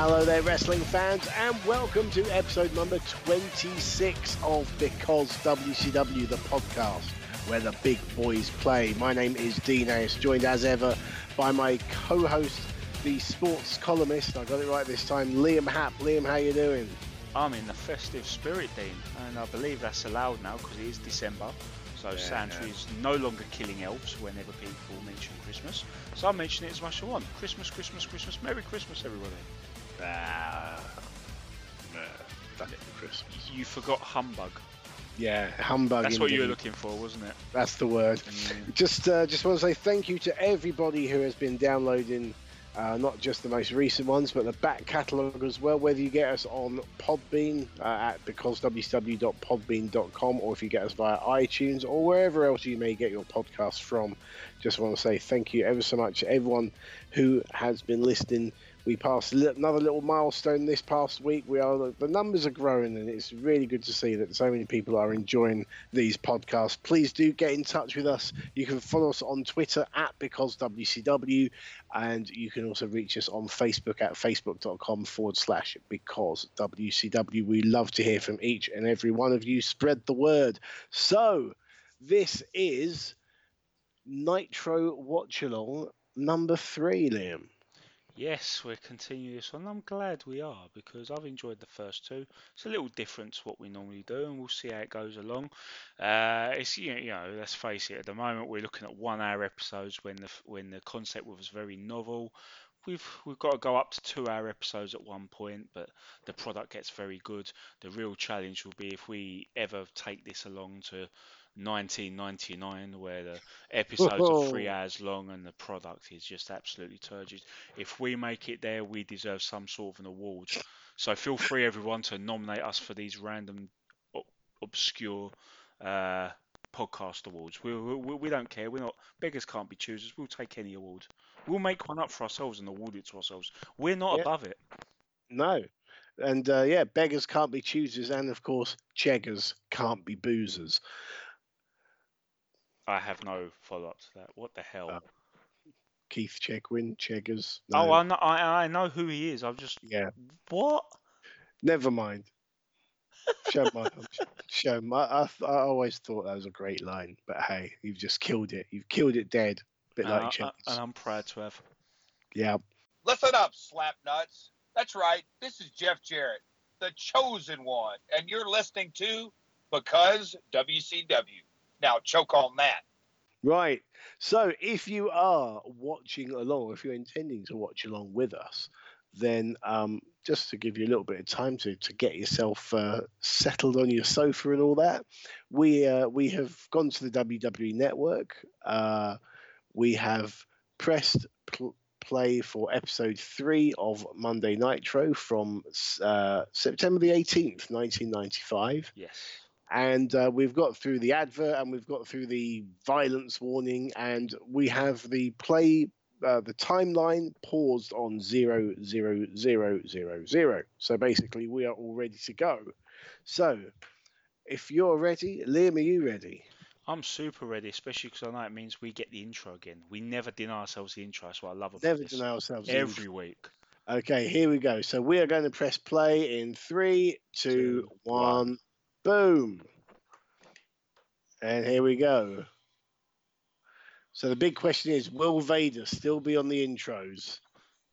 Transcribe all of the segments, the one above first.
Hello there, wrestling fans, and welcome to episode number 26 of Because WCW, the podcast where the big boys play. My name is Dean Ayers, joined as ever by my co-host, the sports columnist. I got it right this time, Liam Happ. Liam, how you doing? I'm in the festive spirit, Dean, and I believe that's allowed now because it is December. So Santa is no longer killing elves whenever people mention Christmas. So I mention it as much as I want. Christmas, Christmas, Christmas, Merry Christmas, everybody. Ah, done it for Christmas. You forgot humbug. Yeah, humbug. That's what you were looking for, wasn't it? That's the word. Mm. Just, uh, just want to say thank you to everybody who has been downloading, uh, not just the most recent ones, but the back catalogue as well. Whether you get us on Podbean uh, at becausewcw.podbean.com, or if you get us via iTunes or wherever else you may get your podcast from, just want to say thank you ever so much to everyone who has been listening. We passed another little milestone this past week. We are the numbers are growing, and it's really good to see that so many people are enjoying these podcasts. Please do get in touch with us. You can follow us on Twitter at because WCW, and you can also reach us on Facebook at facebook.com forward slash because WCW. We love to hear from each and every one of you. Spread the word. So, this is Nitro Watch Along number three, Liam. Yes, we're continuing this one. I'm glad we are because I've enjoyed the first two. It's a little different to what we normally do, and we'll see how it goes along. Uh, it's you know, you know, let's face it. At the moment, we're looking at one-hour episodes when the when the concept was very novel. We've we've got to go up to two-hour episodes at one point, but the product gets very good. The real challenge will be if we ever take this along to 1999, where the episodes are three hours long and the product is just absolutely turgid. If we make it there, we deserve some sort of an award. So feel free, everyone, to nominate us for these random, obscure uh, podcast awards. We, we, we don't care. We're not beggars can't be choosers. We'll take any award. We'll make one up for ourselves and award it to ourselves. We're not Yeah. above it. No. And uh, yeah, beggars can't be choosers, and of course, cheggers can't be boozers. I have no follow up to that. What the hell? Uh, Keith Chegwin, cheggers. oh, no. I know, I, I know who he is. I've just yeah. what? Never mind. Show my, show my. I, I always thought that was a great line, but hey, you've just killed it. You've killed it dead. Bit And, like I, I, and I'm proud to have. yeah. Listen up, slap nuts. That's right. This is Jeff Jarrett, the chosen one, and you're listening to Because WCW. Now choke on that. Right. So if you are watching along, if you're intending to watch along with us, then um, just to give you a little bit of time to, to get yourself uh, settled on your sofa and all that, we uh, we have gone to the WWE network. Uh, we have pressed pl- play for episode three of Monday Nitro from uh, September the 18th, 1995 Yes. And uh, we've got through the advert and we've got through the violence warning and we have the play uh, the timeline paused on zero zero zero zero zero so basically we are all ready to go so if you're ready liam are you ready I'm super ready, especially because I know it means we get the intro again. We never deny ourselves the intro. That's what I love about never this. deny ourselves Every intro. week. okay here we go so we are going to press play in three two Two, one boom and here we go so the big question is will vader still be on the intros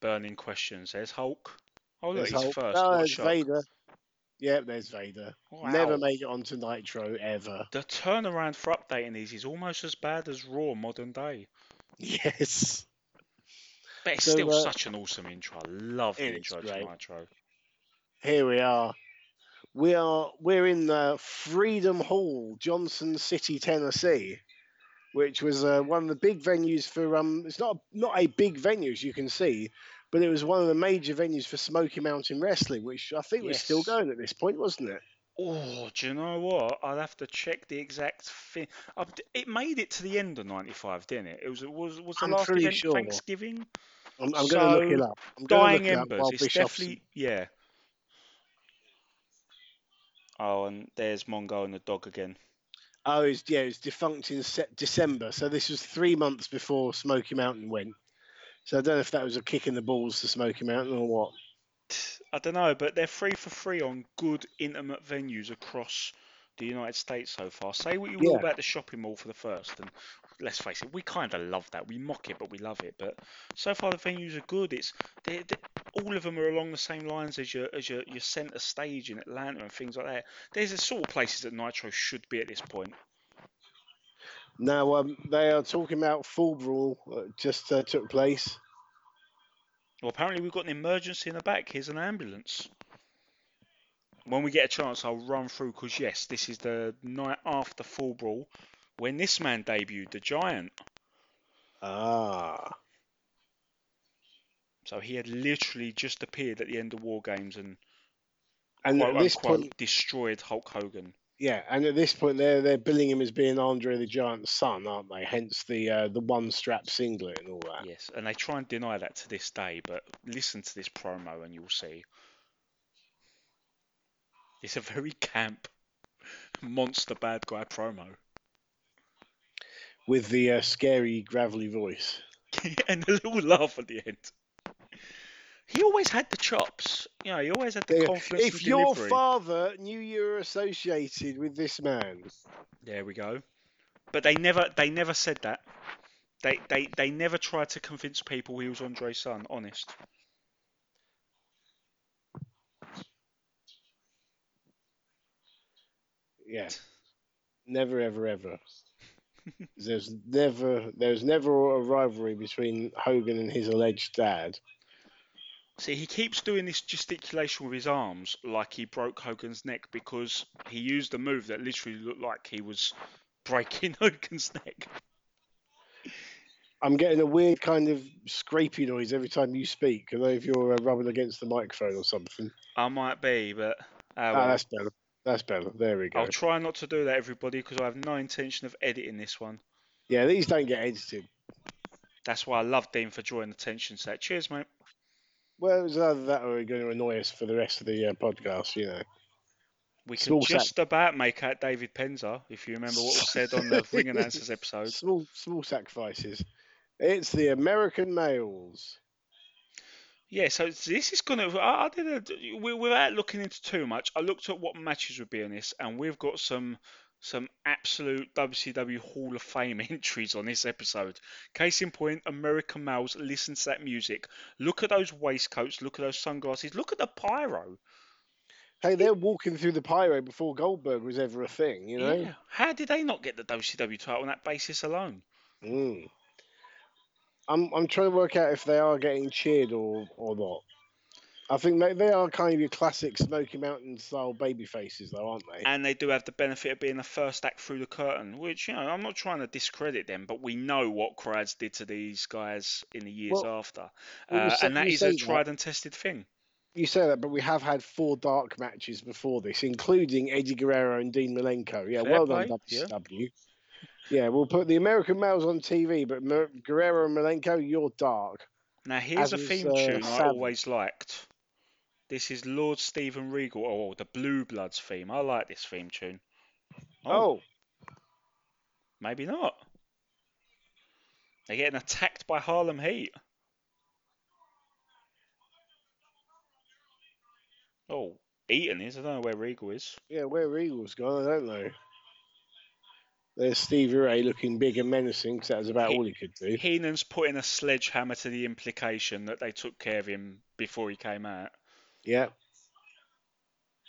Burning questions. There's Hulk. Oh, There's Hulk. first. No, What there's shock. Vader. Yep, there's Vader. Never made it onto Nitro ever. The turnaround for updating these is almost as bad as Raw modern day. Yes. But it's So, still uh, such an awesome intro. I love the intro to. Nitro. Here we are. We are we're in uh, Freedom Hall, Johnson City, Tennessee, which was uh, one of the big venues for um. It's not not a big venue as you can see, but it was one of the major venues for Smoky Mountain Wrestling, which I think was still going at this point, wasn't it? Oh, do you know what? I'd have to check the exact thing. It made it to the end of '95, didn't it? It was was was the I'm last event sure. Thanksgiving. I'm, I'm going to look it up. I'm Dying look it up while It's definitely yeah. Oh, and there's Mongo and the dog again. Oh, it's, yeah, it was defunct in December. So this was three months before Smoky Mountain went. So I don't know if that was a kick in the balls to Smoky Mountain or what. I don't know, but they're free for free on good intimate venues across the United States so far. Say what you will about the shopping mall for the first, and let's face it, we kind of love that. We mock it, but we love it. But so far the venues are good. It's they, they, all of them are along the same lines as your as your, your centre stage in Atlanta and things like that. There's the sort of places that Nitro should be at this point. Now um, they are talking about Fall Brawl uh, just uh, took place. Well, apparently we've got an emergency in the back. Here's an ambulance. When we get a chance, I'll run through because yes, this is the night after Fall Brawl when this man debuted, the Giant. Ah, So he had literally just appeared at the end of War Games and and quote at this unquote point, destroyed Hulk Hogan. yeah, and at this point they're they're billing him as being Andre the Giant's son, aren't they? Hence the uh, the one strap singlet and all that. Yes, and they try and deny that to this day, but listen to this promo and you'll see. It's a very camp monster bad guy promo. With the uh, scary gravelly voice. and a little laugh at the end. He always had the chops. You know, he always had the They- confidence. if your delivery. father knew you were associated with this man, There we go. But they never they never said that. They they they never tried to convince people he was Andre's son, honest. yeah, never, ever, ever. There's never, there's never a rivalry between Hogan and his alleged dad. See, he keeps doing this gesticulation with his arms like he broke Hogan's neck because he used a move that literally looked like he was breaking Hogan's neck. I'm getting a weird kind of scrapey noise every time you speak. I don't know if you're uh, rubbing against the microphone or something. I might be, but uh, Ah, that's better. That's better. There we go. I'll try not to do that, everybody, because I have no intention of editing this one. Yeah, these don't get edited. That's why I love Dean for drawing attention to that. Cheers, mate. Well, it was either that or going to annoy us for the rest of the uh, podcast, you know. We can Small just about make out David Penzer, if you remember what was said on the Ring Announcers episode. Small, small sacrifices. It's the American males. Yeah, so this is gonna. I I did a without looking into too much. I looked at what matches would be on this, and we've got some some absolute WCW Hall of Fame entries on this episode. Case in point, American males. Listen to that music. Look at those waistcoats. Look at those sunglasses. Look at the pyro. Hey, they're walking through the pyro before Goldberg was ever a thing, you know? Yeah. How did they not get the WCW title on that basis alone? Mm. I'm I'm trying to work out if they are getting cheered or or not. I think they, they are kind of your classic Smoky Mountain style baby faces, though, aren't they? and they do have the benefit of being the first act through the curtain, which you know I'm not trying to discredit them, but we know what crowds did to these guys in the years Well, after, well, uh, say- and that is a say that. tried and tested thing. You say that, but we have had four dark matches before this, including Eddie Guerrero and Dean Malenko. Yeah, Fair well play, done. WCW. Yeah. We'll put the American males on TV, but Mer- Guerrero and Malenko, you're dark. Now here's As a is, theme uh, tune I Savage. always liked. This is Lord Steven Regal, oh the Blue Bloods theme. I like this theme tune. Oh, maybe not. They're getting attacked by Harlem Heat. Oh, Eaton is. I don't know where Regal is. yeah, where Eagles gone? I don't know. There's Stevie Ray looking big and menacing, because that was about He- all he could do. Heenan's putting a sledgehammer to the implication that they took care of him before he came out. Yeah.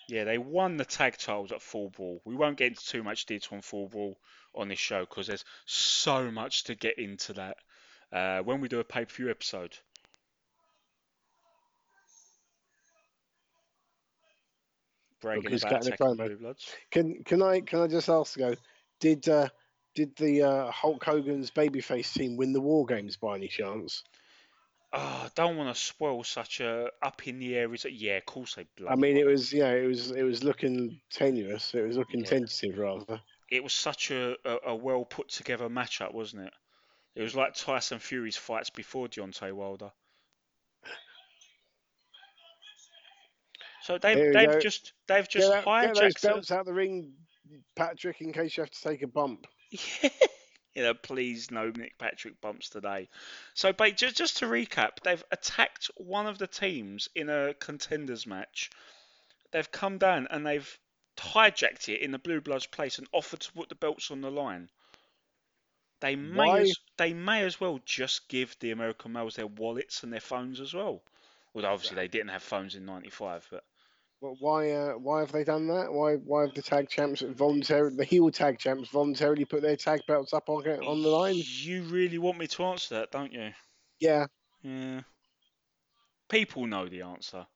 Yeah, they won the tag titles at Fall Brawl. We won't get into too much detail on Fall Brawl on this show because there's so much to get into that uh, when we do a pay per view episode. Bragging Because about attacking. Blue Bloods. Can can I can I just ask though? Did uh, did the uh, Hulk Hogan's babyface team win the War Games by any chance? oh, I don't want to spoil such a up in the air. Is yeah, of course they. I bloody mean, it was yeah, it was it was looking tenuous. It was looking Yeah. tentative rather. it was such a, a, a well put together matchup, wasn't it? It was like Tyson Fury's fights before Deontay Wilder. So they've they've just they've just get, out, get those belts out the ring, Patrick, in case you have to take a bump. Yeah. You know, please no Nick Patrick bumps today. So, ba- just just to recap, they've attacked one of the teams in a contenders match. They've come down and they've hijacked it in the Blue Bloods' place and offered to put the belts on the line. They may Why? as, they may as well just give the American males their wallets and their phones as well. Although obviously they didn't have phones in '95, but Well, why uh, why have they done that? Why why have the tag champs voluntarily the heel tag champs voluntarily put their tag belts up on on the line? You really want me to answer that, don't you? Yeah, Yeah. People know the answer.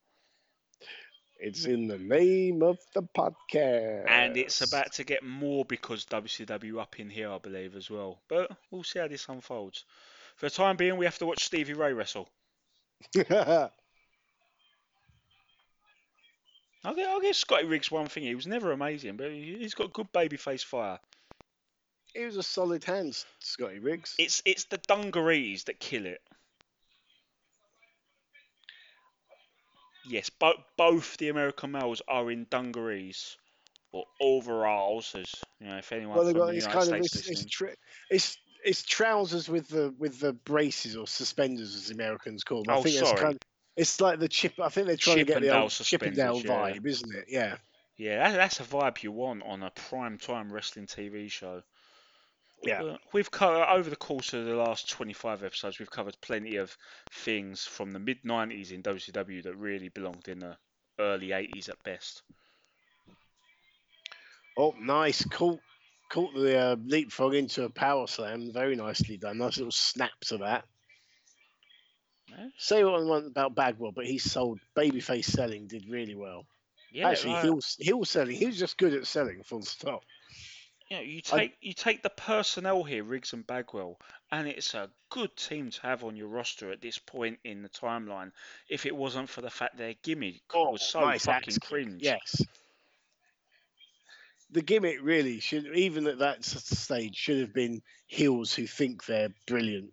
it's in the name of the podcast, And it's about to get more because WCW up in here, I believe, as well. But we'll see how this unfolds. For the time being, we have to watch Stevie Ray wrestle. I'll give, I'll give Scotty Riggs one thing. He was never amazing, but he- he's got good babyface fire. He was a solid hand, Scotty Riggs. It's it's the dungarees that kill it. Yes, bo- both the American males are in dungarees or overalls, as you know, if anyone well, from got the it's United kind of States it's it's, it's it's trousers with the with the braces or suspenders, as the Americans call them. I Oh, think that's sorry. kind. It's like the chip. I think they're trying to get the Chippendale old Chippendale suspenders, yeah. vibe, isn't it? Yeah. Yeah, that, that's a vibe you want on a prime time wrestling TV show. Yeah. But we've covered over the course of the last 25 episodes. We've covered plenty of things from the mid 90s in WCW that really belonged in the early 80s at best. Oh, nice. Caught, caught the uh, leapfrog into a power slam. Very nicely done. Nice little snap to that. Yeah. Say what I want about Bagwell, but he sold babyface selling did really well. Yeah, Actually, like, heel, heel selling. He was just good at selling. Full stop. you, know, you I- take you take the personnel here, Riggs and Bagwell, and it's a good team to have on your roster at this point in the timeline. If it wasn't for the fact their gimmick oh, was so Oh, nice fucking cringe. Yes. The gimmick really should, even at that stage, should have been heels who think they're brilliant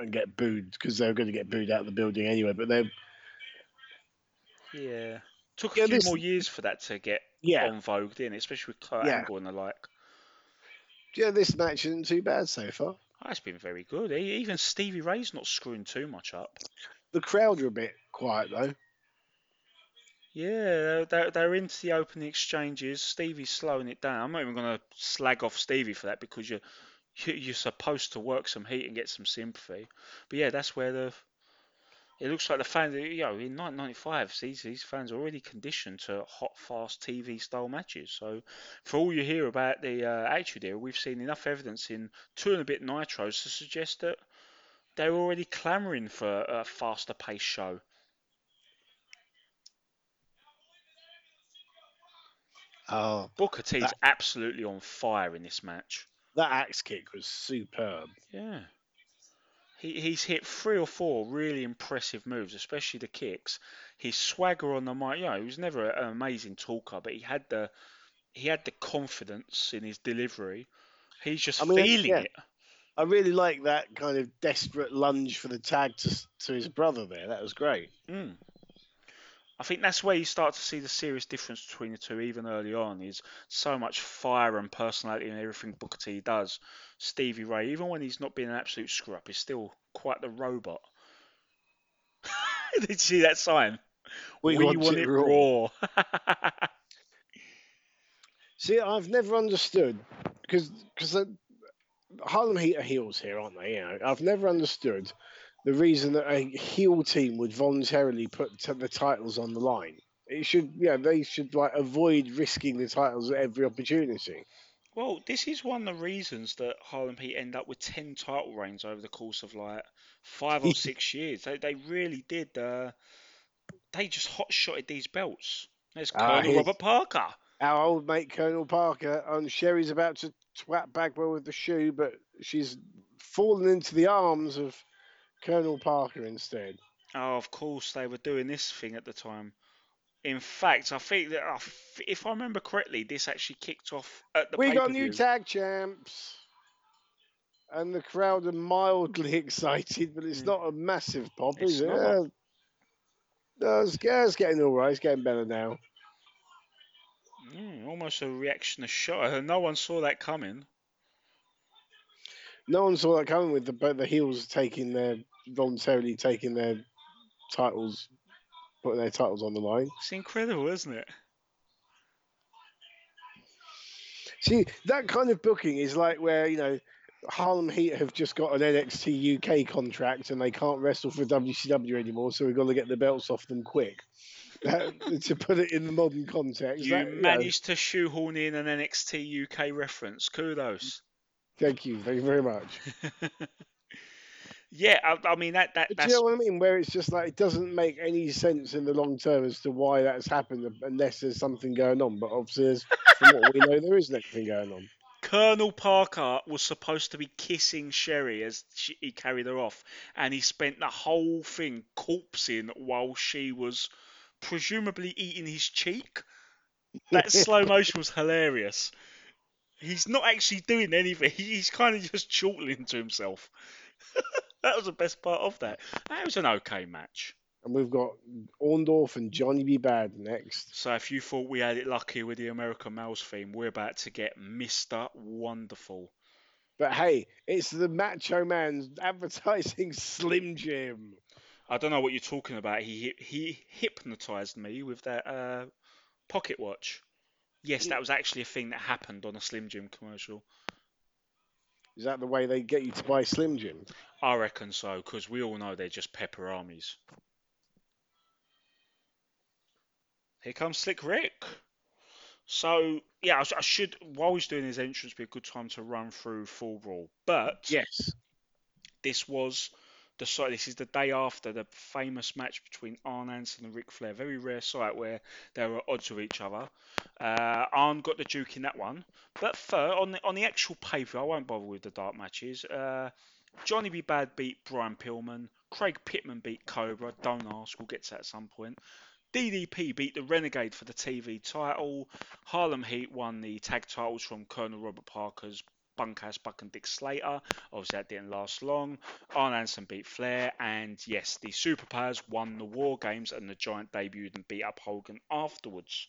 and get booed because they're going to get booed out of the building anyway. But they're Yeah. Took Yeah, a few this- more years for that to get yeah, on vogue in, especially with Kurt Yeah. Angle and the like. yeah. This match isn't too bad so far. It's been very good. Even Stevie Ray's not screwing too much up. The crowd are a bit quiet though. Yeah, they're, they're into the opening exchanges. Stevie's slowing it down. I'm not even going to slag off Stevie for that because you're you- you're supposed to work some heat and get some sympathy. But yeah, that's where the it looks like the fans, you know, in 1995, these these fans are already conditioned to hot, fast TV style matches. So for all you hear about the uh, Attitude Era, we've seen enough evidence in two and a bit nitros to suggest that they're already clamouring for a faster paced show. Oh, Booker T's That- absolutely on fire in this match. That axe kick was superb. Yeah. He, he's hit three or four really impressive moves, especially the kicks. His swagger on the mic, you know, he was never an amazing talker, but he had the he had the confidence in his delivery. He's just I mean, feeling yeah. it. I really like that kind of desperate lunge for the tag to to his brother there. That was great. Mm. I think that's where you start to see the serious difference between the two, even early on. Is so much fire and personality and everything Booker T does. Stevie Ray, even when he's not being an absolute screw up, is still quite the robot. Did you see that sign? We, want, it raw. raw. See, I've never understood because because uh, Harlem Heat are heels here, aren't they? You know, I've never understood the reason that a heel team would voluntarily put t- the titles on the line. It should, yeah, they should like avoid risking the titles at every opportunity. well, this is one of the reasons that Harlem Heat end up with ten title reigns over the course of like five or six years. They they really did. Uh, they just hot shotted these belts. There's Ah, Colonel here's- Robert Parker. Our old mate Colonel Parker, and Sherri's about to twat Bagwell with the shoe, but she's fallen into the arms of Colonel Parker instead. Oh, of course they were doing this thing at the time. In fact, I think that I f- I remember correctly, this actually kicked off at the. we got new tag champs. And the crowd are mildly excited, but it's Mm. not a massive pop, It's is it? not. Yeah. No, it's, it's getting all right. It's getting better now. Mm, almost a reaction of shock. No one saw that coming. No one saw that coming with the but the heels taking their voluntarily taking their titles, putting their titles on the line. It's incredible, isn't it? See, that kind of booking is like where you know Harlem Heat have just got an NXT UK contract and they can't wrestle for WCW anymore, so we've got to get the belts off them quick. That- to put it in the modern context, You that, you know, managed to shoehorn in an NXT UK reference. Kudos. thank you, thank you very much. yeah, I, I mean that that But do that's you know what I mean? Where it's just like it doesn't make any sense in the long term as to why that's happened unless there's something going on. But obviously, from what we know, there isn't anything going on. Colonel Parker was supposed to be kissing Sherri as she, he carried her off, and he spent the whole thing corpsing while she was presumably eating his cheek. That slow motion was hilarious. He's not actually doing anything. He's kind of just chortling to himself. That was the best part of that. That was an okay match. And we've got Orndorff and Johnny B. Badd next. So if you thought we had it lucky with the American Males theme, we're about to get Mr. Wonderful. But hey, it's the Macho Man's advertising Slim Jim. I don't know what you're talking about. He he hypnotized me with that uh, pocket watch. Yes, that was actually a thing that happened on a Slim Jim commercial. Is that the way they get you to buy Slim Jim? I reckon so, because we all know they're just Peperamis. Here comes Slick Rick. So yeah, I, I should while he's doing his entrance, be a good time to run through Fall Brawl. But Yes. this was the. This is the day after the famous match between Arn Anderson and Ric Flair. Very rare sight where they were at odds with each other. Uh, Arn got the duke in that one. But third, on the on the actual pay per I won't bother with the dark matches. Uh, Johnny B. Badd beat Brian Pillman. Craig Pittman beat Cobra. Don't ask. We'll get to that at some point. DDP beat the Renegade for the TV title. Harlem Heat won the tag titles from Colonel Robert Parker's Bunkhouse Buck and Dick Slater. Obviously, that didn't last long. Arn Anderson beat Flair, and yes, the Superpowers won the War Games, and the Giant debuted and beat up Hogan afterwards.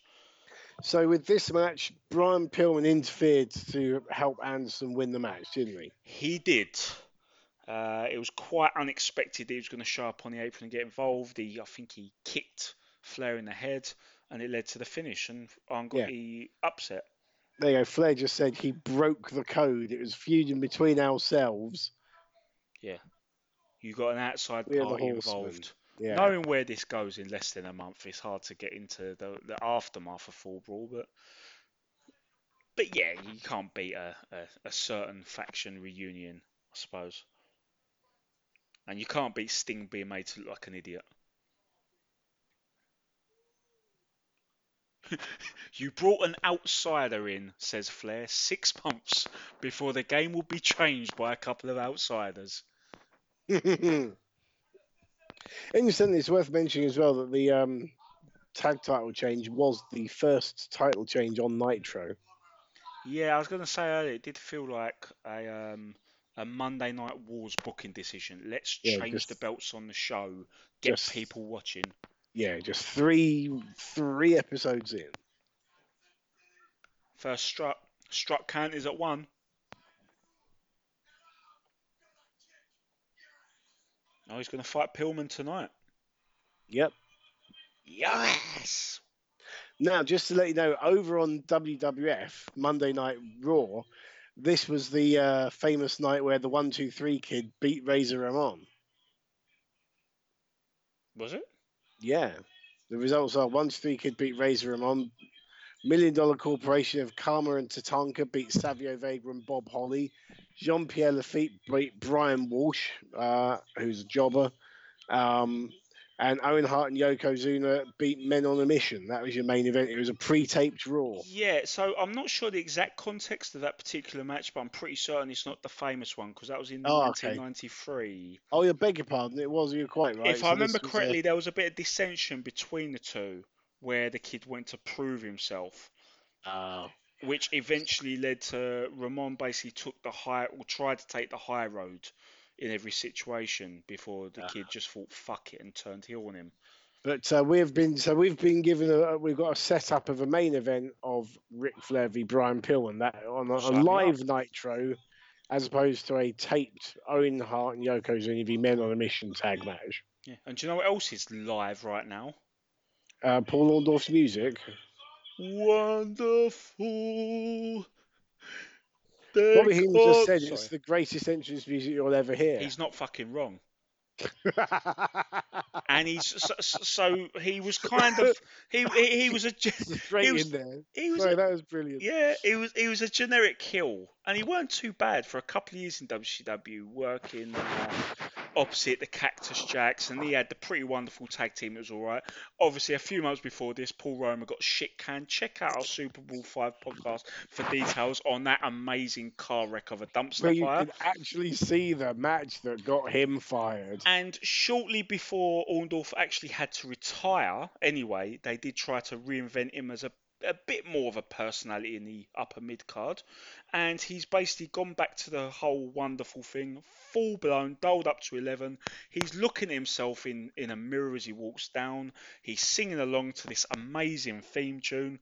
So with this match, Brian Pillman interfered to help Anderson win the match, didn't he? He did. Uh, it was quite unexpected that he was going to show up on the apron and get involved. He, I think he kicked Flair in the head, and it led to the finish, and Arn got Yeah. the upset. There you go. Flair just said he broke the code. It was feuding between ourselves. Yeah. You got an outside We party involved. Yeah. Knowing where this goes in less than a month, it's hard to get into the, the aftermath of Fall Brawl, but but yeah, you can't beat a, a, a certain faction reunion, I suppose. And you can't beat Sting being made to look like an idiot. you brought an outsider in, says Flair, six months before the game will be changed by a couple of outsiders. Incidentally, it's worth mentioning as well that the um, tag title change was the first title change on Nitro. Yeah, I was going to say earlier, it did feel like a um, a Monday Night Wars booking decision. Let's Yeah, change just- the belts on the show, get just- people watching. Yeah, just three three episodes in. First struck, struck count is at one. Oh, he's going to fight Pillman tonight. Yep. Yes. Now, just to let you know, over on WWF Monday Night Raw, this was the uh, famous night where the One Two Three Kid beat Razor Ramon. Was it? Yeah, the results are One Three Kid beat Razor Ramon. Million Dollar Corporation of Kama and Tatanka beat Savio Vega and Bob Holly. Jean Pierre Lafitte beat Brian Walsh, uh, who's a jobber. Um, and Owen Hart and Yokozuna beat Men on a Mission. That was your main event. It was a pre-taped Raw. Yeah, so I'm not sure the exact context of that particular match, but I'm pretty certain it's not the famous one because that was in Oh, okay. 1993. Oh, you beg your pardon. It was. You're quite right. if So I remember uh, correctly, there was a bit of dissension between the two, where the kid went to prove himself, uh, which eventually led to Ramon basically took the high or tried to take the high road in every situation before the kid just thought fuck it and turned heel on him. But uh, we've been so we've been given a we've got a setup of a main event of Ric Flair v Brian Pillman that on a, a Sign me up. live Nitro, as opposed to a taped Owen Hart and Yokozuna v Men on a Mission tag match. Yeah. And do you know what else is live right now? Uh, Paul Orndorff's music. Wonderful. Bobby Heenan just said Sorry. it's the greatest entrance music you'll ever hear. He's not fucking wrong. And he's so, so he was kind of he he, he was a ge- straight he was- in there. he was Sorry, a- that was brilliant. yeah he was he was a generic kill and he weren't too bad for a couple of years in WCW working uh, opposite the Cactus Jacks and he had the pretty wonderful tag team. It was all right. Obviously, a few months before this, Paul Roma got shit canned. Check out our SuperBrawl Five podcast for details on that amazing car wreck of a Where dumpster you fire. can actually see the match that got him fired. And shortly before Orndorff actually had to retire, anyway, they did try to reinvent him as a, a bit more of a personality in the upper mid card. And he's basically gone back to the whole wonderful thing, full blown, doled up to 11. He's looking at himself in, in a mirror as he walks down. He's singing along to this amazing theme tune.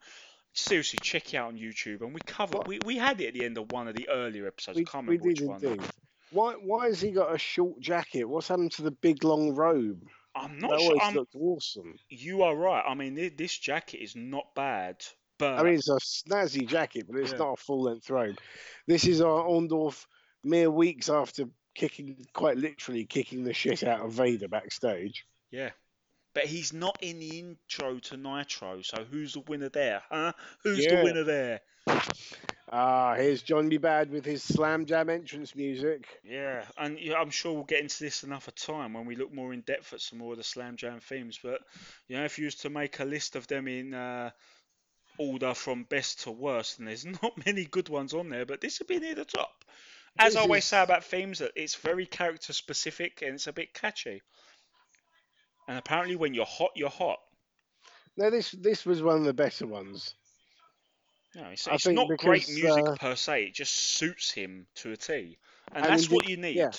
Seriously, check it out on YouTube. And we covered, we, we had it at the end of one of the earlier episodes. We, I can't we remember did which one. indeed. Why why has he got a short jacket? What's happened to the big long robe? I'm That not sure. always I'm, looked awesome. You are right. I mean, this jacket is not bad, but I mean, it's a snazzy jacket, but it's Yeah. not a full length robe. This is our Orndorff mere weeks after kicking, quite literally kicking the shit out of Vader backstage. yeah. But he's not in the intro to Nitro, so who's the winner there, huh? Who's Yeah. the winner there? Ah, here's John. Bad with his slam jam entrance music. Yeah, and I'm sure we'll get into this another time when we look more in depth at some more of the Slam Jam themes. But you know, if you was to make a list of them in uh, order from best to worst, and there's not many good ones on there, but this would be near the top. As I always say about themes, that it's very character specific and it's a bit catchy. And apparently, when you're hot, you're hot. No, this this was one of the better ones. Know, it's, it's not great music uh, per se; it just suits him to a T, and, And that's he what you need. yeah.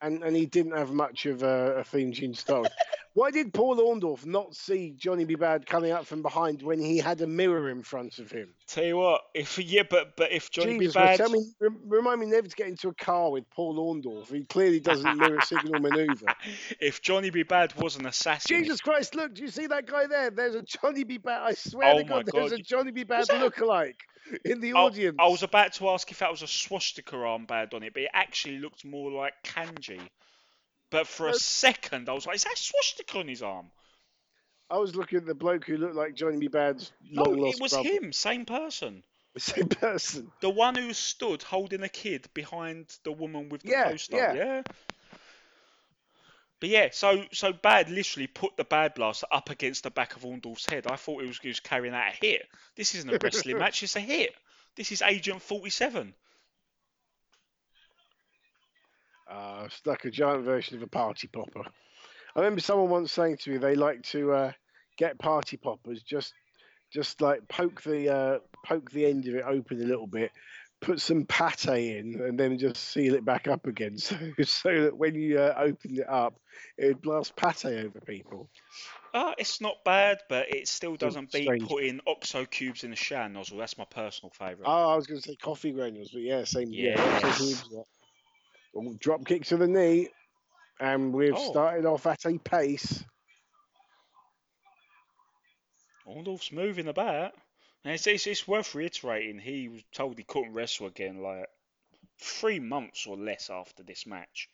And and he didn't have much of a, a theme tune style. Why did Paul Orndorff not see Johnny B. Badd coming up from behind when he had a mirror in front of him? Tell you what, if yeah, but but if Johnny Jesus, B. Bad, tell me, remind me never to get into a car with Paul Orndorff. He clearly doesn't mirror signal maneuver. if Johnny B. Badd was an assassin, Jesus Christ, look, do you see that guy there? There's a Johnny B. Badd. I swear Oh to my God, there's a Johnny B. Badd that- lookalike in the I- audience. I was about to ask if that was a swastika armband on it, but it actually looked more like kanji. But for a second, I was like, "Is that swastika on his arm?" I was looking at the bloke who looked like Johnny B. Badd's No, long lost it was brother. him, same person. The same person. The one who stood holding a kid behind the woman with the Yeah, poster. yeah. yeah. But yeah, so so bad literally put the bad blaster up against the back of Orndorff's head. I thought he was, he was carrying out a hit. This isn't a wrestling match, it's a hit. This is Agent 47. Uh, it's like a giant version of a party popper. I remember someone once saying to me they like to uh, get party poppers, just just like poke the uh, poke the end of it open a little bit, put some pate in, and then just seal it back up again, so so that when you uh, open it up, it would blast pate over people. Uh, it's not bad, but it still doesn't beat strange. putting oxo cubes in a Shan nozzle. That's my personal favourite. Oh, I was going to say coffee granules, but yeah, same. Yes. lots of moves, yeah. Drop kick to the knee, and we've Oh. started off at a pace. Orndorff's moving about. And it's, it's, it's worth reiterating, he was told he couldn't wrestle again like three months or less after this match.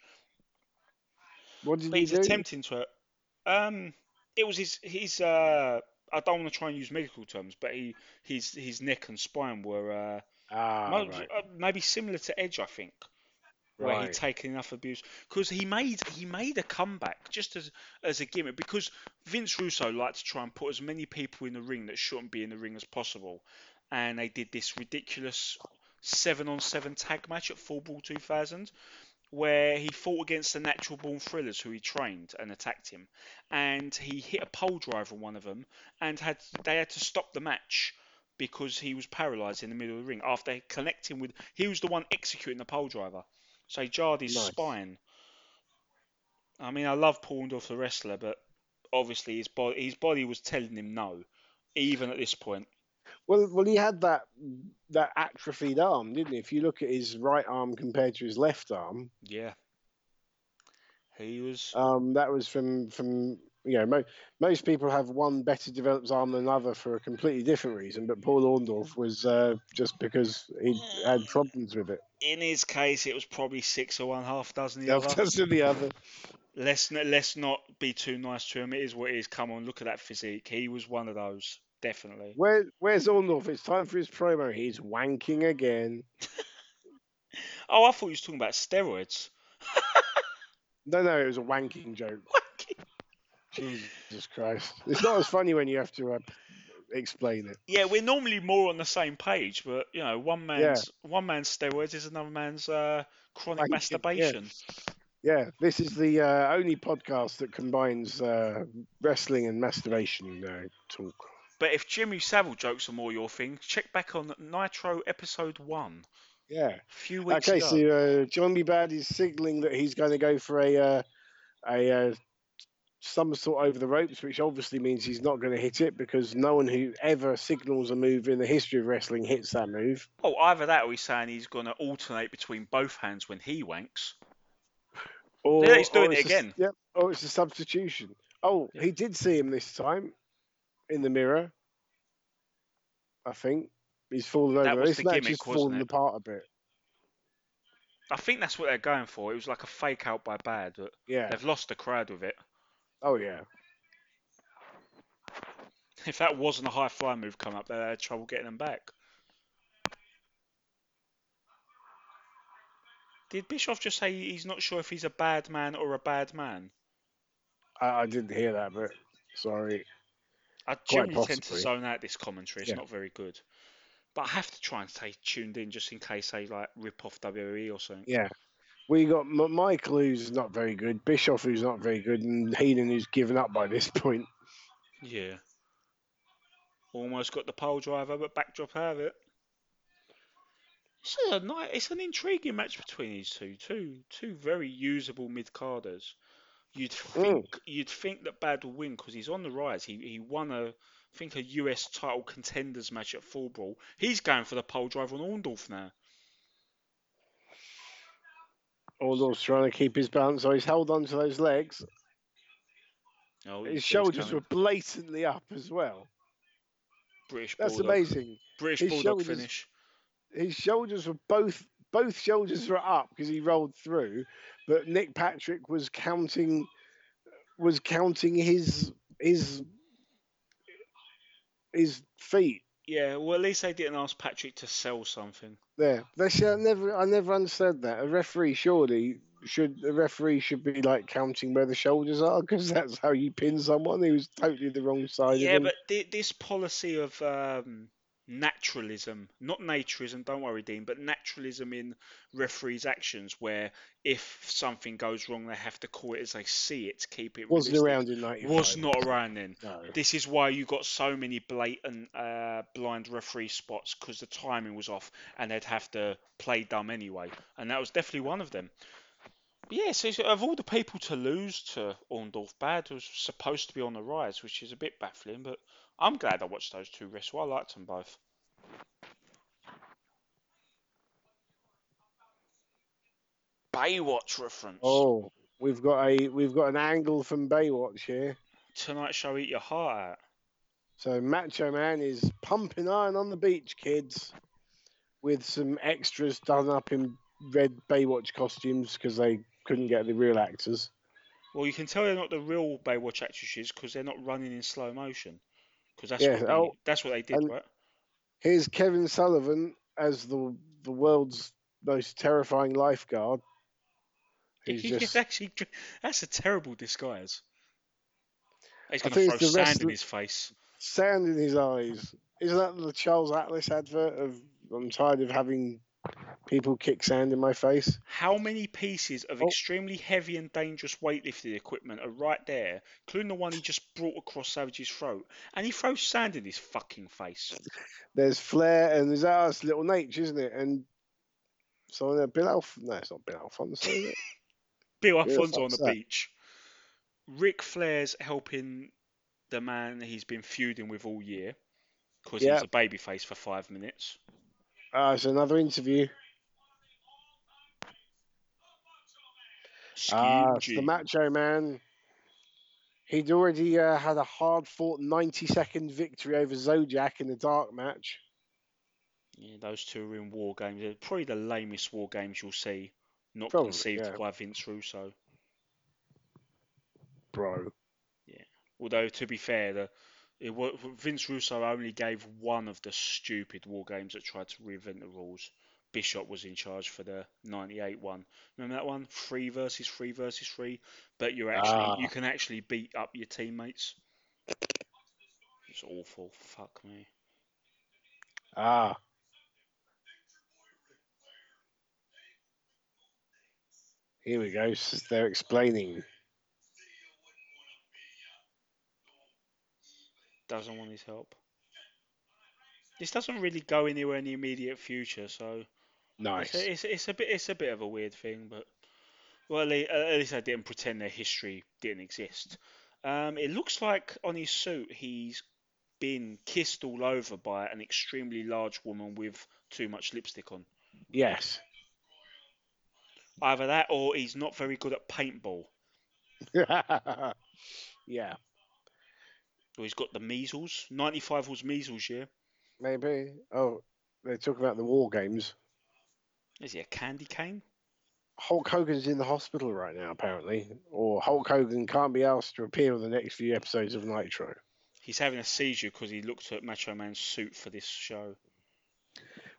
What did But he he's do? attempting to. Um, it was his his. Uh, I don't want to try and use medical terms, but he his his neck and spine were uh, Ah, mo- right. uh, maybe similar to Edge, I think. Where he'd taken enough abuse. Because he made he made a comeback just as as a gimmick because Vince Russo liked to try and put as many people in the ring that shouldn't be in the ring as possible, and they did this ridiculous seven on seven tag match at Fall Brawl 2000 where he fought against the natural born thrillers who he trained and attacked him. And he hit a piledriver on one of them and had they had to stop the match because he was paralyzed in the middle of the ring after connecting with he was the one executing the piledriver so his Nice. spine i mean i love paul Orndorff the wrestler but obviously his body his body was telling him no even at this point Well, well, he had that that atrophied arm, didn't he? If you look at his right arm compared to his left arm, yeah he was um, that was from from you know mo- most people have one better developed arm than another for a completely different reason, but Paul Orndorff was uh, just because he had problems with it. in his case it was probably six or one half dozen the The other than the other. let's n- let's not be too nice to him. It is what it is. Come on, look at that physique. He was one of those, definitely. Where where's Orndorff? It's time for his promo. He's wanking again. Oh, I thought you was talking about steroids. No, no, it was a wanking joke. Jesus Christ! It's not as funny when you have to uh, explain it. Yeah, we're normally more on the same page, but you know, one man's one man's steroids is another man's uh, chronic yeah. masturbation. Yeah, this is the uh, only podcast that combines uh, wrestling and masturbation uh, talk. But if Jimmy Savile jokes are more your thing, check back on Nitro episode one, Yeah. a few weeks Okay, ago. so uh, John B. Badd is signaling that he's going to go for a uh, a uh, somersault over the ropes, which obviously means he's not going to hit it because no one who ever signals a move in the history of wrestling hits that move. Oh, either that or he's saying he's going to alternate between both hands when he wanks. Or, Yeah, he's doing it it's a again. Yep. Or it's a substitution. Oh, he did see him this time in the mirror. I think he's fallen over. That was this the gimmick, wasn't fallen it? apart a bit. I think that's what they're going for. It was like a fake out by bad, but Yeah. they've lost the crowd with it. Oh yeah. If that wasn't a high fly move come up, they had trouble getting them back. Did Bischoff just say he's not sure if he's a bad man or a bad man? I, I didn't hear that, but sorry. I generally tend to zone out this commentary. It's Yeah. not very good. But I have to try and stay tuned in just in case they like rip off WWE or something. Yeah. We got M- Michael, who's not very good, Bischoff, who's not very good, and Heenan, who's given up by this point. Yeah. Almost got the piledriver, but backdrop out of it. It's a nice, it's an intriguing match between these two. Two two very usable mid carders. You'd mm. think you'd think that Badd will win because he's on the rise. He he won a I think a US title contenders match at Fall Brawl. He's going for the piledriver on Orndorff now. Orndorff's trying to keep his balance, so he's held on to those legs. Oh, His shoulders were blatantly up as well. British That's Bulldog. amazing. British his Bulldog shoulders- finish. His shoulders were both both shoulders were up because he rolled through, but Nick Patrick was counting was counting his his his feet. Yeah, well at least they didn't ask Patrick to sell something. There, they should I never. I never understood that. A referee surely should. A referee should be like counting where the shoulders are because that's how you pin someone who was totally the wrong side. Yeah, but thi- this policy of um, naturalism, not naturism, don't worry, Dean, but naturalism in referees' actions, where if something goes wrong, they have to call it as they see it to keep it. wasn't realistic. around in '95. Was not around then. No. This is why you got so many blatant uh, blind referee spots because the timing was off and they'd have to play dumb anyway. And that was definitely one of them. Yeah, so of all the people to lose to Orndorff, Badd was supposed to be on the rise, which is a bit baffling. But I'm glad I watched those two wrestle. I liked them both. Baywatch reference. Oh, we've got a we've got an angle from Baywatch here. Tonight show eat your heart out. So Macho Man is pumping iron on the beach, kids, with some extras done up in red Baywatch costumes because they couldn't get the real actors. Well, you can tell they're not the real Baywatch actresses because they're not running in slow motion. Because that's Yeah, what they, oh, that's what they did, right? Here's Kevin Sullivan as the the world's most terrifying lifeguard. He's just actually that's a terrible disguise. He's going to throw sand in his face. sand in his eyes. Isn't that the Charles Atlas advert of I'm tired of having people kick sand in my face? How many pieces of Oh. extremely heavy and dangerous weightlifting equipment are right there, including the one he just brought across Savage's throat, and he throws sand in his fucking face? There's Flair and there's us, Little Nate, isn't it? And so uh, Bill Alf. No, it's not Bill Alfonso. Is it? Bill Alfonso on the that? beach. Ric Flair's helping the man he's been feuding with all year because Yeah. he's a babyface for five minutes. Ah, it's another interview. Ah, the Macho Man. He'd already uh, had a hard fought 90 second victory over Zodiac in the dark match. Yeah, those two are in war games. They're probably the lamest war games you'll see, not Probably, conceived yeah. by Vince Russo. Bro. Yeah. Although to be fair, the it, Vince Russo only gave one of the stupid war games that tried to reinvent the rules. Bischoff was in charge for the '98 one. Remember that one? Three versus three versus three, but you're actually you Ah. can actually beat up your teammates. It's awful. Fuck me. Ah. Here we go. They're explaining. Doesn't want his help. This doesn't really go anywhere in the immediate future, so Nice. It's a, it's, it's a bit it's a bit of a weird thing, but well, at least, at least I didn't pretend their history didn't exist. Um, it looks like on his suit he's been kissed all over by an extremely large woman with too much lipstick on. Yes. Either that, or he's not very good at paintball, yeah. or he's got the measles. Ninety-five was measles year. Maybe. Oh, they talk about the war games. Is he a candy cane? Hulk Hogan's in the hospital right now, apparently, or Hulk Hogan can't be asked to appear on the next few episodes of Nitro. He's having a seizure because he looked at Macho Man's suit for this show.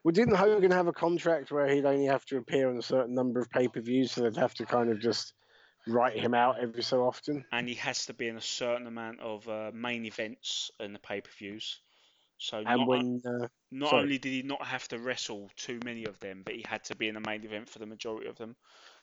Well, didn't Hogan have a contract where he'd only have to appear on a certain number of pay per views, so they'd have to kind of just write him out every so often? and he has to be in a certain amount of uh, main events in the pay per views. So And not, when uh, not sorry. only did he not have to wrestle too many of them, but he had to be in the main event for the majority of them.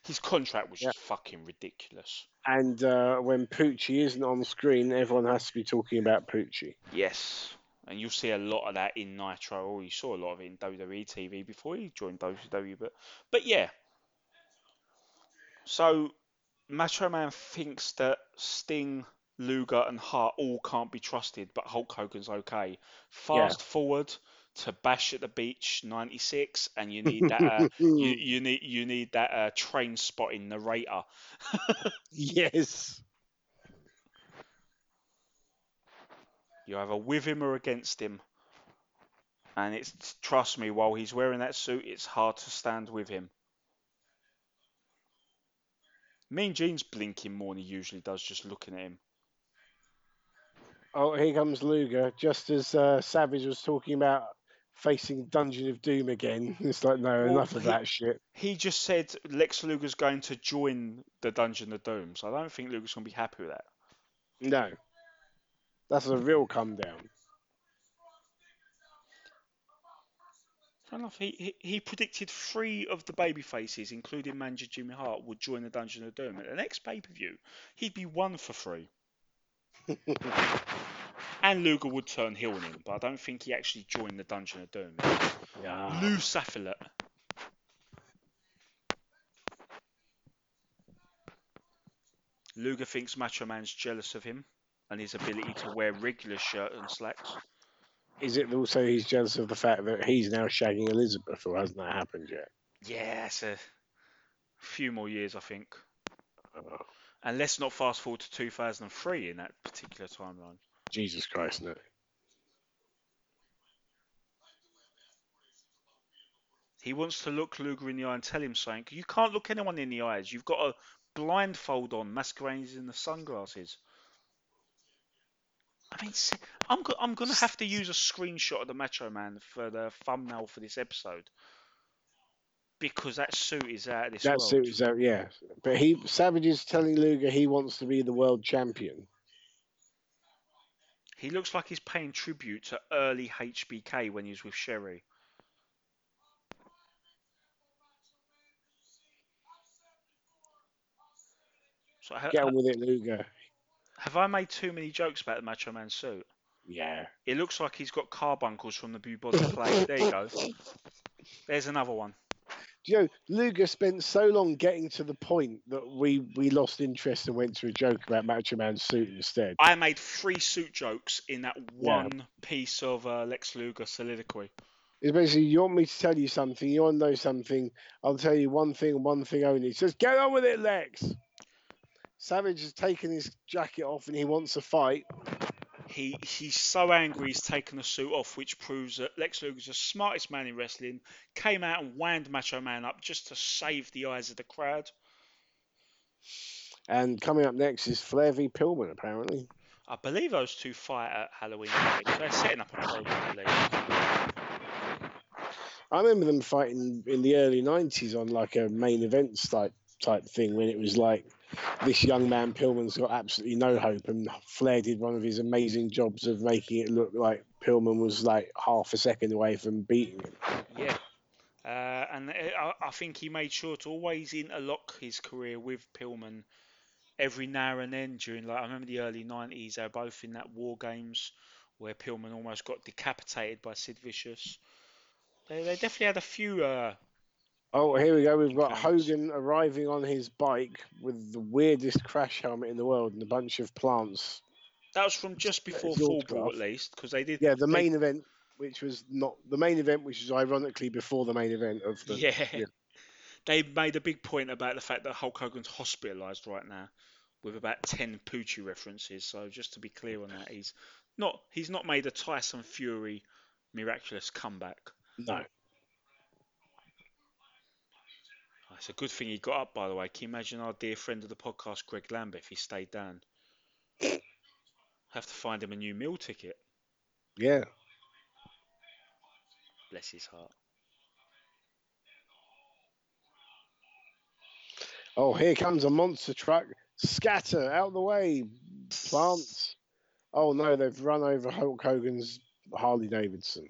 His contract was Yeah. just fucking ridiculous. and uh, when Poochie isn't on screen, everyone has to be talking about Poochie. Yes, and you'll see a lot of that in Nitro, or you saw a lot of it in WWE TV before he joined WCW. But but yeah. So Macho Man thinks that Sting, Luger, and Hart all can't be trusted, but Hulk Hogan's okay. Fast forward to Bash at the Beach '96, and you need that. Uh, you, you need you need that uh, Trainspotting narrator. yes. You're either with him or against him. And it's trust me, while he's wearing that suit, it's hard to stand with him. Mean Gene's blinking more than he usually does, just looking at him. Oh, here comes Luger, just as uh, Savage was talking about facing Dungeon of Doom again. It's like, no, Well, enough of he- that shit. He just said Lex Luger's going to join the Dungeon of Doom, so I don't think Luger's going to be happy with that. No. That's a real come down. Fair enough. He, he, he predicted three of the baby faces, including manager Jimmy Hart, would join the Dungeon of Doom. At the next pay per view, he'd be one for three. and Luger would turn heel on him, but I don't think he actually joined the Dungeon of Doom. Yeah. Lou Saffilet. Luger thinks Macho Man's jealous of him and his ability to wear regular shirt and slacks. Is it also he's jealous of the fact that he's now shagging Elizabeth, or hasn't that happened yet? Yeah, it's a few more years, I think. Oh, And let's not fast forward to 2003 in that particular timeline. Jesus Christ, no. He wants to look Luger in the eye and tell him something. You can't look anyone in the eyes. You've got a blindfold on, masquerading in the sunglasses. I mean, I'm go- I'm gonna have to use a screenshot of the Macho Man for the thumbnail for this episode because that suit is out of this That world. suit is out, yeah. But he Savage is telling Luger he wants to be the world champion. He looks like he's paying tribute to early HBK when he was with Sherri. So Get on with it, Luger. have I made too many jokes about the Macho Man suit? Yeah. It looks like he's got carbuncles from the Bubonic Plague. There you go. There's another one. You know, Luger spent so long getting to the point that we, we lost interest and went to a joke about Macho Man's suit instead. I made three suit jokes in that Yeah. one piece of uh, Lex Luger soliloquy. It's basically, you want me to tell you something, you want to know something, I'll tell you one thing one thing only. He says, get on with it, Lex. Savage has taken his jacket off and he wants a fight. He he's so angry he's taken the suit off, which proves that Lex Luger's the smartest man in wrestling. Came out and wound Macho Man up just to save the eyes of the crowd. And coming up next is Flair v Pillman, apparently. I believe those two fight at Halloween. So they're setting up a program least. I remember them fighting in the early '90s on like a main events type type thing when it was like this young man Pillman's got absolutely no hope, and Flair did one of his amazing jobs of making it look like Pillman was like half a second away from beating him. Yeah. Uh, and I, I think he made sure to always interlock his career with Pillman every now and then during like I remember the early nineties they were both in that war games where Pillman almost got decapitated by Sid Vicious. They, they definitely had a few uh, Oh, here we go. We've got Hogan arriving on his bike with the weirdest crash helmet in the world and a bunch of plants. that was from just before Full at least because they did Yeah, the they- main event, which was not the main event, which was ironically before the main event of the. yeah. yeah. They made a big point about the fact that Hulk Hogan's hospitalised right now with about 10 Poochie references. So just to be clear on that, he's not he's not made a Tyson Fury miraculous comeback. No. Oh, It's a good thing he got up, by the way. Can you imagine our dear friend of the podcast, Greg Lambert, if he stayed down? Have to find him a new meal ticket. Yeah. Bless his heart. Oh, here comes a monster truck. Scatter out of the way. Plants. Oh no, they've run over Hulk Hogan's Harley Davidson.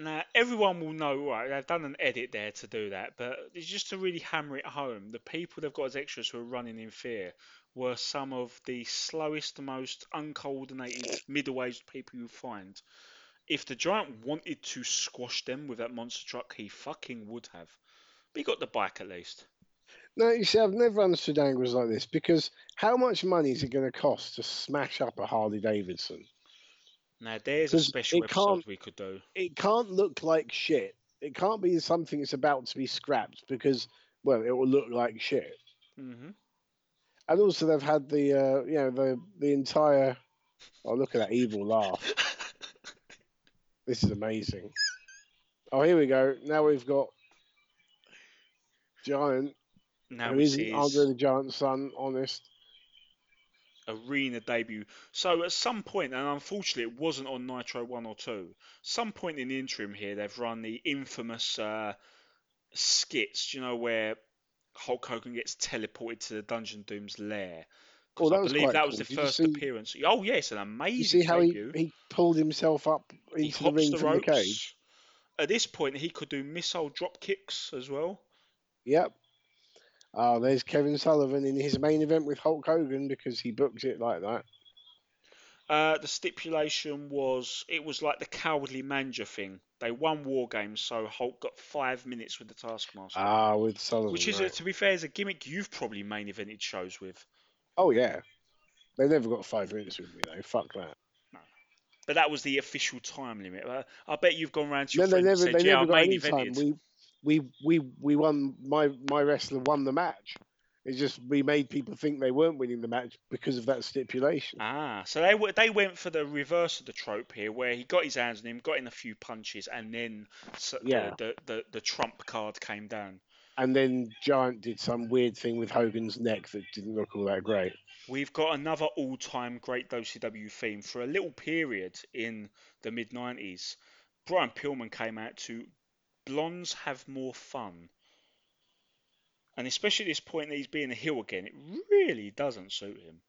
Now, everyone will know, right? They've done an edit there to do that, but it's just to really hammer it home. The people they've got as extras who are running in fear were some of the slowest, most uncoordinated, middle aged people you find. If the giant wanted to squash them with that monster truck, he fucking would have. But he got the bike at least. No, you see, I've never understood angles like this because how much money is it going to cost to smash up a Harley Davidson? Now, there's a special episode we could do. It can't look like shit. It can't be something that's about to be scrapped because, well, it will look like shit. hmm And also, they've had the, uh, you know, the the entire. Oh, look at that evil laugh! This is amazing. Oh, here we go. Now we've got Giant, now who isn't Andre the Giant's son. Honest. Arena debut. So at some point, and unfortunately it wasn't on Nitro 1 or 2, some point in the interim here, they've run the infamous uh, skits, you know, where Hulk Hogan gets teleported to the Dungeon Doom's lair. Oh, that I was believe quite that was cool. the Did first see- appearance. Oh, yes, an amazing You see how he, debut. he pulled himself up He into the ring the from the cage? At this point, he could do missile drop kicks as well. Yep. Oh, there's Kevin Sullivan in his main event with Hulk Hogan because he booked it like that. Uh, the stipulation was it was like the cowardly manager thing. They won war games, so Hulk got five minutes with the Taskmaster. Ah, with Sullivan. Which is, a, to be fair, is a gimmick you've probably main evented shows with. Oh yeah. They never got five minutes with me though. Fuck that. No, but that was the official time limit. Uh, I bet you've gone round to No, your they friends never. and said, They yeah, never I got main evented. We, we, we, we won. My my wrestler won the match. It's just we made people think they weren't winning the match because of that stipulation. Ah, so they they went for the reverse of the trope here, where he got his hands on him, got in a few punches, and then Yeah. the, the, the the trump card came down. And then Giant did some weird thing with Hogan's neck that didn't look all that great. We've got another all-time great WCW theme for a little period in the mid '90s. Brian Pillman came out to blondes have more fun. And especially at this point that he's being a heel again, it really doesn't suit him.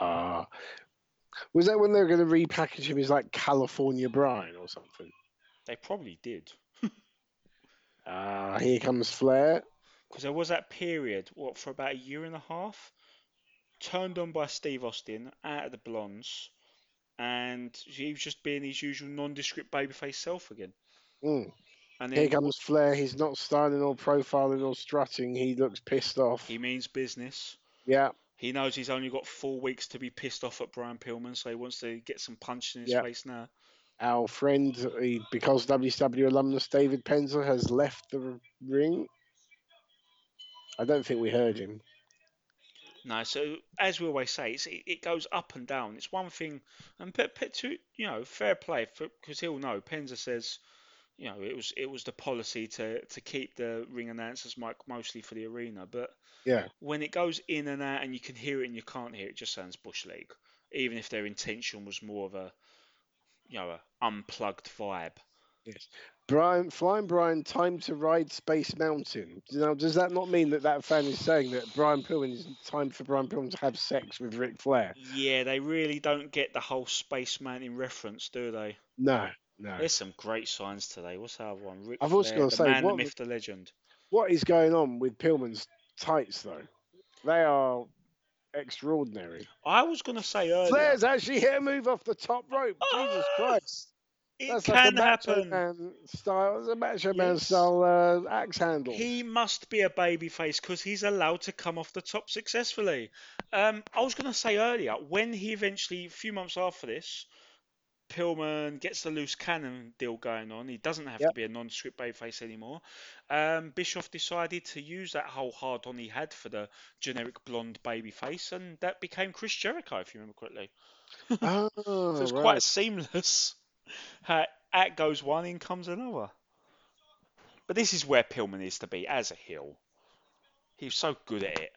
Ah. was that when they were going to repackage him as like California Brian or something? They probably did. Ah, here comes Flair. Because there was that period, what, for about a year and a half, turned on by Steve Austin out of the blondes, and he was just being his usual nondescript babyface self again. Mm. And Here comes Flair. He's not styling or profiling or strutting. He looks pissed off. he means business. Yeah, He knows he's only got four weeks to be pissed off at Brian Pillman, so he wants to get some punch in his Yeah. face now. our friend, he, because WCW alumnus David Penzer has left the ring. I don't think we heard him. No, so as we always say, it's, it, it goes up and down. It's one thing, and put to you know, fair play because he'll know. Penzer says, you know, it was it was the policy to to keep the ring announcers mic mostly for the arena, but Yeah, when it goes in and out and you can hear it and you can't hear it, it just sounds bush league. Even if their intention was more of a, you know, a unplugged vibe. yes. Brian, Flying Brian, time to ride Space Mountain. Now, does that not mean that that fan is saying that Brian Pillman is time for Brian Pillman to have sex with Ric Flair? Yeah, they really don't get the whole Space Mountain reference, do they? No, no. There's some great signs today. What's the other one? Ric I've also gotta the say, man, the what- myth, the legend. What is going on with Pillman's tights, though? They are extraordinary. I was going to say earlier, Flair's actually hit a move off the top rope. Jesus Ah, Christ. it That's can like happen. Man style, it's a Macho Man Yes. style uh, axe handle. He must be a babyface because he's allowed to come off the top successfully. Um, I was going to say earlier, when he eventually, a few months after this, Pillman gets the loose cannon deal going on. He doesn't have Yep. to be a non-script babyface anymore. Um, Bischoff decided to use that whole hard on he had for the generic blonde babyface, and that became Chris Jericho, if you remember correctly. oh, So it's right. quite seamless. How out goes one, in comes another. But this is where Pillman is to be as a heel. He was so good at it.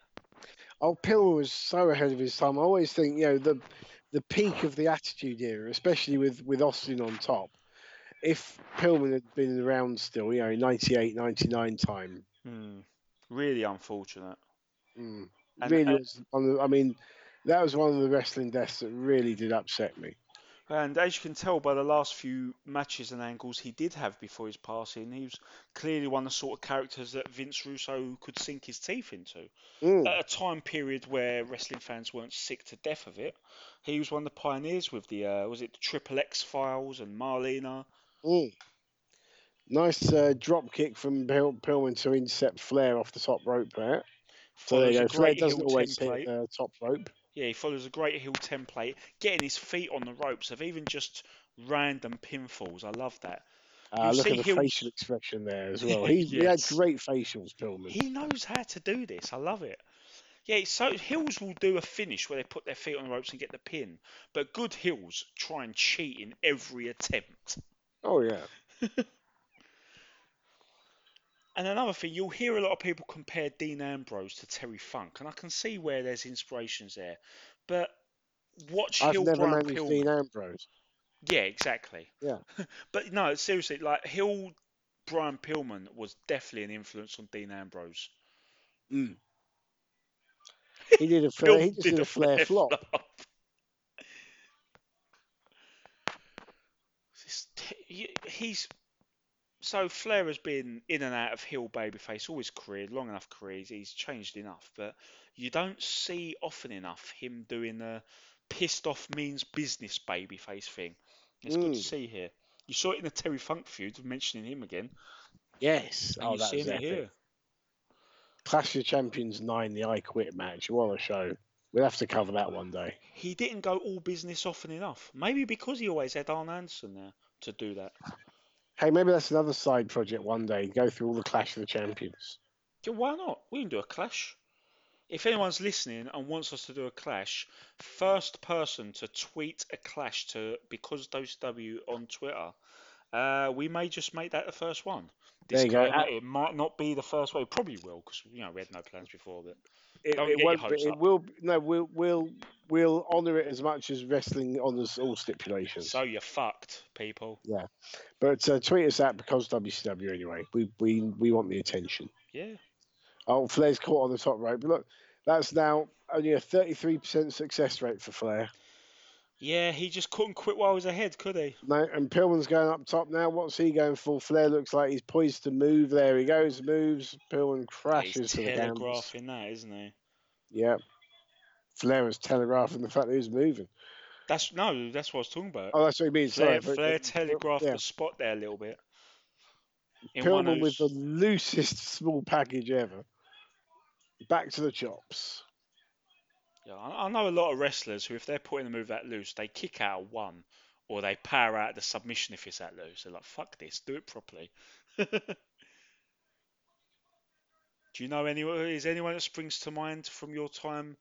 Oh, Pillman was so ahead of his time. I always think, you know, the the peak of the Attitude Era, especially with, with Austin on top. If Pillman had been around still, you know, 98, 99 time, Hmm. Really unfortunate. mm, And- really and- was one of, I mean, that was one of the wrestling deaths that really did upset me. And as you can tell by the last few matches and angles he did have before his passing, he was clearly one of the sort of characters that Vince Russo could sink his teeth into. Mm. At a time period where wrestling fans weren't sick to death of it, he was one of the pioneers with the, uh, was it the Triple X Files and Marlena? Mm. Nice uh, drop kick from Pill- Pillman to intercept Flair off the top rope there. So there you go. Flair doesn't always hit uh, top rope. Yeah, he follows a great heel template, getting his feet on the ropes of even just random pinfalls. I love that. Uh, look see at the heels- facial expression there as well. He, he had great facials, Pillman. He knows how to do this. I love it. Yeah, so hills will do a finish where they put their feet on the ropes and get the pin, but good hills try and cheat in every attempt. Oh yeah. And another thing, you'll hear a lot of people compare Dean Ambrose to Terry Funk, and I can see where there's inspirations there. But watch I've heel never Pillman. Dean Ambrose. Yeah, exactly. Yeah. but no, seriously, like Hill Brian Pillman was definitely an influence on Dean Ambrose. Mm. He did a Flair, he just did a Flair flop. This- he- He's so Flair has been in and out of heel babyface all his career, long enough career. he's- changed enough, but you don't see often enough him doing the pissed off means business babyface thing. It's good to Mm. see here. You saw it in the Terry Funk feud, mentioning him again, Yes. and Oh, seeing was it epic. here. Clash of Champions 9, the I Quit match. What a show. We'll have to cover that one day. He didn't go all business often enough. Maybe because he always had Arn Anderson there to do that. Hey, maybe that's another side project one day. Go through all the Clash of the Champions. Yeah, why not? We can do a clash. If anyone's listening and wants us to do a clash, first person to tweet a clash to because those W on Twitter, uh, we may just make that the first one. There you go. Uh, It might not be the first one. It probably will because you know we had no plans before. But It, it won't. Be, it will. No, we'll we'll we'll honour it as much as wrestling honours all stipulations. So you're fucked, people. Yeah, but uh, tweet us at because WCW anyway. We we we want the attention. Yeah. Oh, Flair's caught on the top rope. But look, that's now only a 33% success rate for Flair. Yeah, he just couldn't quit while he was ahead, could he? No, and Pillman's going up top now. What's he going for? Flair looks like he's poised to move. There he goes, moves. Pillman crashes He's to telegraphing that, isn't he? Yeah. Flair was telegraphing the fact that he was moving. That's no, that's what I was talking about. Oh, that's what he means. Flair, Sorry, Flair but- telegraphed yeah. the spot there a little bit. In Pillman with the loosest small package ever. Back to the chops. Yeah, I I know a lot of wrestlers who, if they're putting the move that loose, they kick out one, or they power out the submission if it's that loose. They're like, "Fuck this, do it properly." Do you know anyone? Is anyone that springs to mind from your time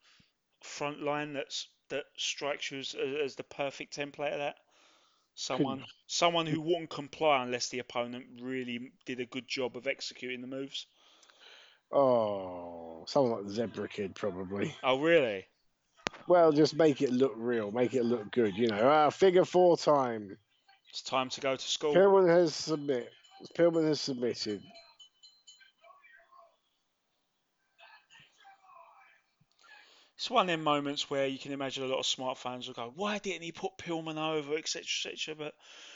front line that's that strikes you as, as the perfect template of that? Someone, someone who wouldn't comply unless the opponent really did a good job of executing the moves. Oh, someone like the Zebra Kid, probably. Oh, really? Well, just make it look real, make it look good, you know. Ah, figure four time. It's time to go to school. Pillman has submit. Pillman has submitted. It's one of them moments where you can imagine a lot of smart fans will go, "Why didn't he put Pillman over, etc., etc." But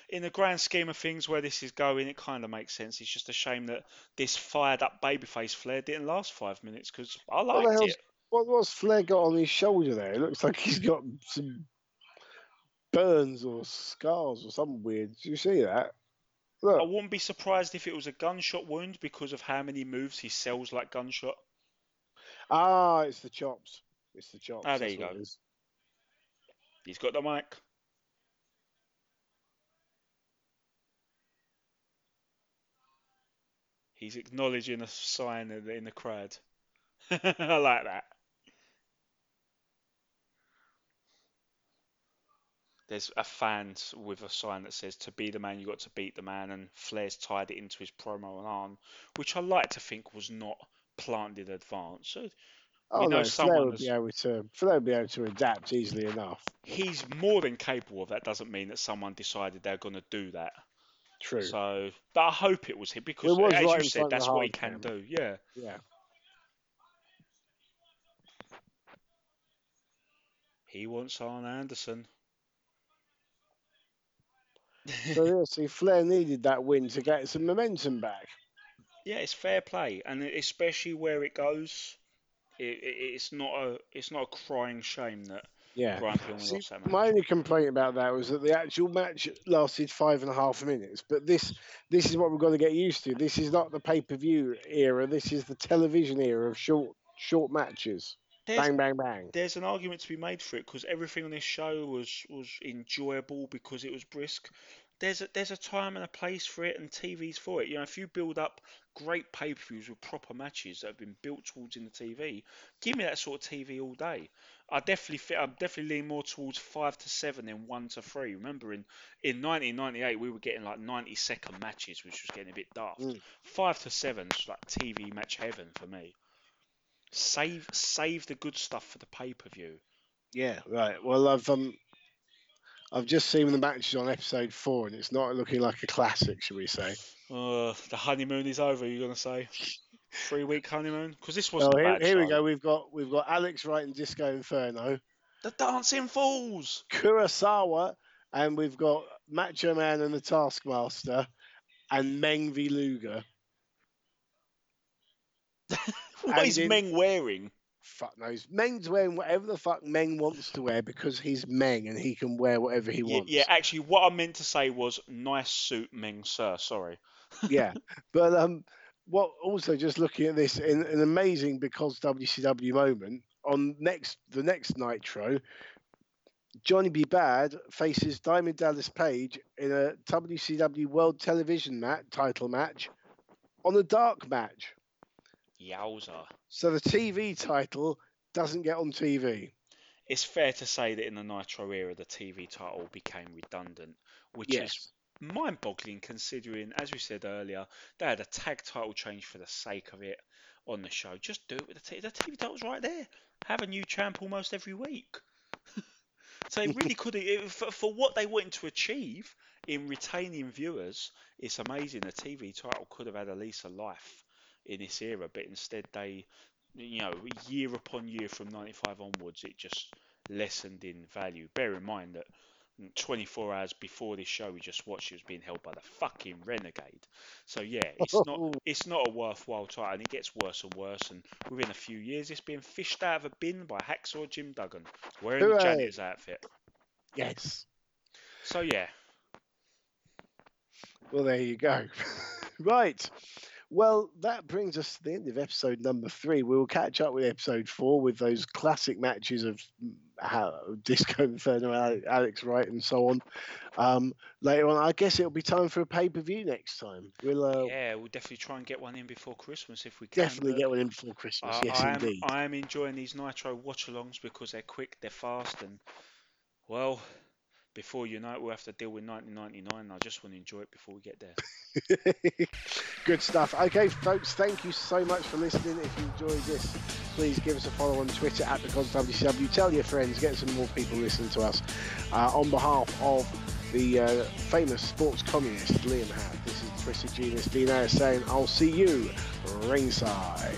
in the grand scheme of things, where this is going, it kind of makes sense. It's just a shame that this fired-up babyface Flair didn't last five minutes because I liked it. What, what's Flair got on his shoulder there? It looks like he's got some burns or scars or something weird. Do you see that? I wouldn't be surprised if it was a gunshot wound because of how many moves he sells like gunshot. ah, it's the chops. It's the chops. Ah, there that's you go. He's got the mic. He's acknowledging a sign in the, in the crowd. I like that. There's a fan with a sign that says, "To be the man, you got to beat the man," and Flair's tied it into his promo and arm, which I like to think was not planted in advance. So Oh know no, Flair someone would be able to. Flair would be able to adapt easily enough. he's more than capable of that. Doesn't mean that someone decided they're going to do that. True. So, but I hope it was him because, was as right you said, that's what he can do. Yeah. yeah. He wants Arn Anderson. So yeah, see, Flair needed that win to get some momentum back. yeah, it's fair play, and especially where it goes, it, it, it's not a it's not a crying shame that Yeah. Brian See, lost that match. my only complaint about that was that the actual match lasted five and a half minutes. But this this is what we've got to get used to. This is not the pay per view era. This is the television era of short short matches. There's, Bang bang bang. there's an argument to be made for it because everything on this show was was enjoyable because it was brisk. There's a, there's a time and a place for it, and TV's for it. You know, if you build up great pay-per-views with proper matches that have been built towards in the TV, give me that sort of TV all day. I definitely fit. I'm definitely lean more towards five to seven than one to three. Remember, in in 1998, we were getting like 90 second matches, which was getting a bit daft. Mm. Five to seven's like TV match heaven for me. Save save the good stuff for the pay-per-view. Yeah, right. Well, I've um, I've just seen the matches on episode four, and it's not looking like a classic, should we say? Uh, the honeymoon is over. You're gonna say three week honeymoon? Because this wasn't here, bad here we go. We've got we've got Alex writing Disco Inferno, The Dancing Fools. Kurasawa, and we've got Macho Man and the Taskmaster, and Meng v Luger. What And is in- Meng wearing? Fuck knows. Meng's wearing whatever the fuck Meng wants to wear because he's Meng and he can wear whatever he Yeah, wants. yeah, actually, what I meant to say was nice suit, Meng, sir. Sorry. yeah. But um, what also just looking at this in an amazing because WCW moment on next the next Nitro, Johnny B. Badd faces Diamond Dallas Page in a WCW World Television mat title match on a dark match. Yowza. So the TV title doesn't get on TV. It's fair to say that in the Nitro era, the TV title became redundant, which is mind-boggling considering, as we said earlier, they had a tag title change for the sake of it on the show. Just do it with the TV. The TV title's right there. Have a new champ almost every week. So it really could it, for, for what they wanted to achieve in retaining viewers. It's amazing. The TV title could have had at least a life in this era, but instead they, you know, year upon year from '95 onwards, it just lessened in value. Bear in mind that 24 hours before this show we just watched it was being held by the fucking renegade so yeah it's not it's not a worthwhile title and it gets worse and worse and within a few years it's being fished out of a bin by hacksaw jim duggan wearing Hooray. the janitor's outfit Yes. so yeah Well, there you go. right. Well, that brings us to the end of episode number three. We will catch up with episode four with those classic matches of mm, how, Disco Inferno, Ale- Alex Wright, and so on. Um, later on, I guess it'll be time for a pay per view next time. We'll uh, yeah we'll definitely try and get one in before christmas if we can definitely get one in before Christmas. I, yes, I am, indeed. I am enjoying these Nitro watch-alongs because they're quick, they're fast, and well, before it, we'll have to deal with 1999. I just want to enjoy it before we get there. Good stuff. Okay, folks, thank you so much for listening. If you enjoyed this, please give us a follow on Twitter at the WCW. Tell your friends, get some more people listening to us. Uh, on behalf of the uh, famous sports communist Liam Howe, this is Twisted Genius Dino saying, I'll see you ringside.